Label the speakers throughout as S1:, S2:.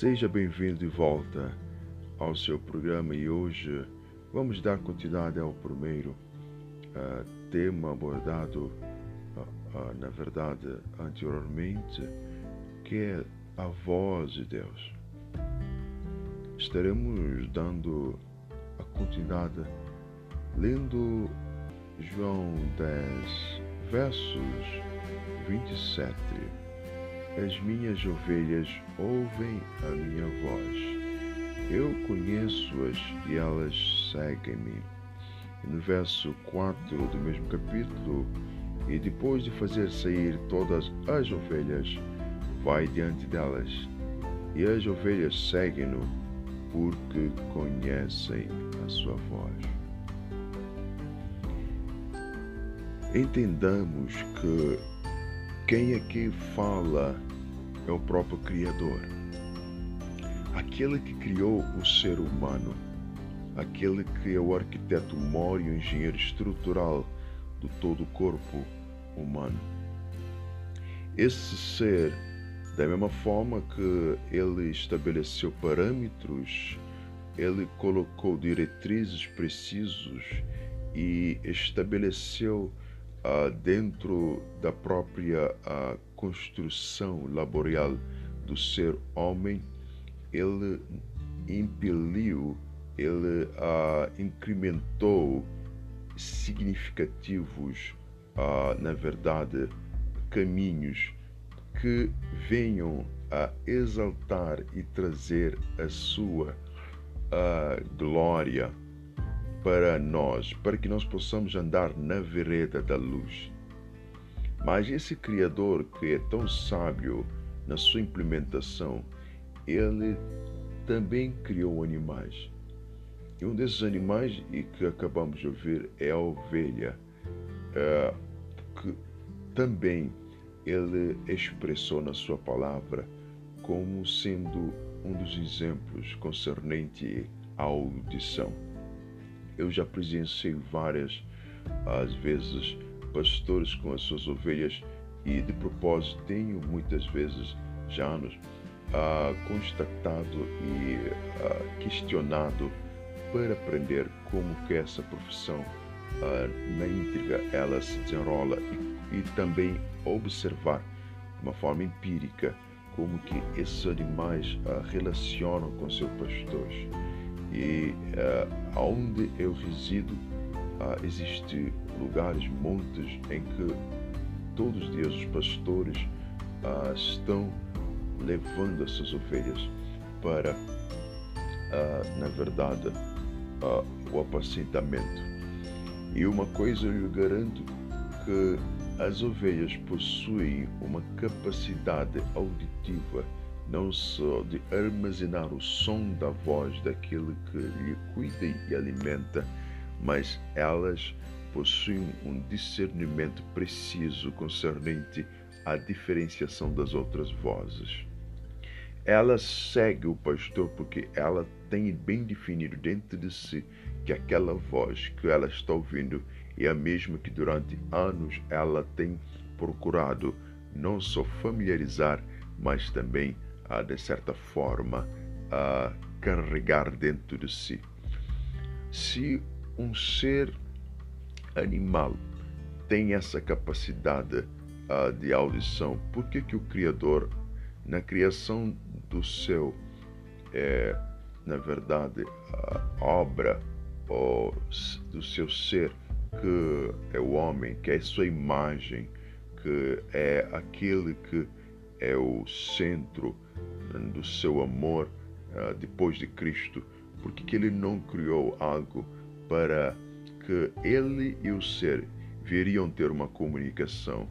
S1: Seja bem-vindo de volta ao seu programa e hoje vamos dar continuidade ao primeiro uh, tema abordado, uh, uh, na verdade, anteriormente, que é a voz de Deus. Estaremos dando a continuidade lendo João 10, versos 27. As minhas ovelhas ouvem a minha voz. Eu conheço-as e elas seguem-me. No verso 4 do mesmo capítulo, e depois de fazer sair todas as ovelhas, vai diante delas, e as ovelhas seguem-no, porque conhecem a sua voz. Entendamos que quem aqui fala é o próprio Criador, aquele que criou o ser humano, aquele que é o arquiteto mor e o engenheiro estrutural do todo o corpo humano. Esse ser, da mesma forma que ele estabeleceu parâmetros, ele colocou diretrizes precisos e estabeleceu uh, dentro da própria uh, construção laboral do ser homem, ele impeliu, ele uh, incrementou significativos, na verdade, caminhos que venham a exaltar e trazer a sua glória para nós, para que nós possamos andar na vereda da luz. Mas esse Criador que é tão sábio na sua implementação, ele também criou animais. E um desses animais que acabamos de ouvir é a ovelha, é, que também ele expressou na sua palavra como sendo um dos exemplos concernente à audição. Eu já presenciei várias, às vezes, pastores com as suas ovelhas e, de propósito, tenho muitas vezes, já anos, ah, constatado e ah, questionado para aprender como que essa profissão ah, na íntegra ela se desenrola e, e também observar de uma forma empírica como que esses animais relacionam com seus pastores. E uh, onde eu resido, existem lugares, montes, em que todos os dias os pastores uh, estão levando essas ovelhas para, uh, na verdade, uh, o apacentamento. E uma coisa eu lhe garanto que as ovelhas possuem uma capacidade auditiva não só de armazenar o som da voz daquele que lhe cuida e alimenta, mas elas possuem um discernimento preciso concernente à diferenciação das outras vozes. Ela segue o pastor porque ela tem bem definido dentro de si que aquela voz que ela está ouvindo é a mesma que durante anos ela tem procurado não só familiarizar, mas também a, de certa forma, carregar dentro de si. Se um ser animal tem essa capacidade de audição, por que, que o Criador, na criação do seu, é, na verdade, obra ou, do seu ser, que é o homem, que é sua imagem, que é aquele que é o centro do seu amor uh, depois de Cristo, porque que ele não criou algo para que ele e o ser viriam ter uma comunicação.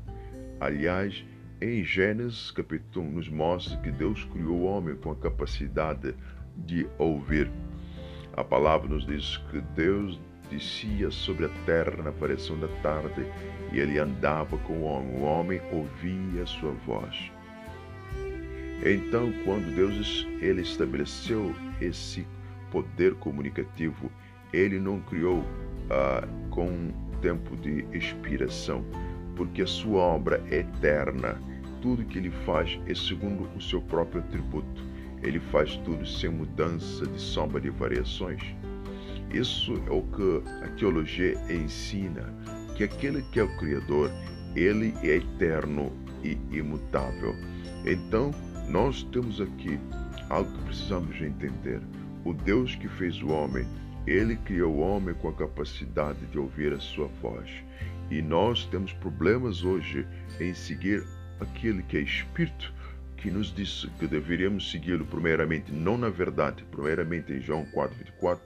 S1: Aliás, em Gênesis capítulo 1 nos mostra que Deus criou o homem com a capacidade de ouvir. A palavra nos diz que Deus descia sobre a terra na aparição da tarde e ele andava com o homem. O homem ouvia a sua voz. Então, quando Deus ele estabeleceu esse poder comunicativo, ele não criou ah, com tempo de expiração, porque a sua obra é eterna. Tudo que ele faz é segundo o seu próprio atributo. ele faz tudo sem mudança de sombra de variações. Isso é o que a teologia ensina, que aquele que é o Criador, ele é eterno e imutável. Então, nós temos aqui algo que precisamos entender. O Deus que fez o homem, ele criou o homem com a capacidade de ouvir a sua voz. E nós temos problemas hoje em seguir aquele que é Espírito, que nos disse que deveríamos segui-lo primeiramente, não na verdade, primeiramente em João 4,24,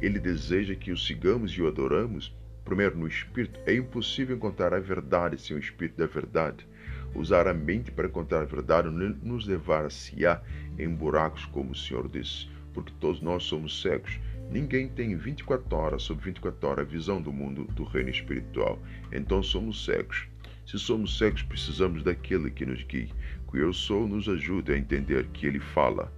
S1: ele deseja que o sigamos e o adoramos, primeiro no Espírito. É impossível encontrar a verdade sem o Espírito da verdade. Usar a mente para encontrar a verdade nos levar a ciar em buracos, como o Senhor disse, porque todos nós somos cegos. Ninguém tem 24 horas sobre 24 horas a visão do mundo do reino espiritual. Então somos cegos. Se somos cegos, precisamos daquele que nos guie. Que eu sou nos ajude a entender que ele fala.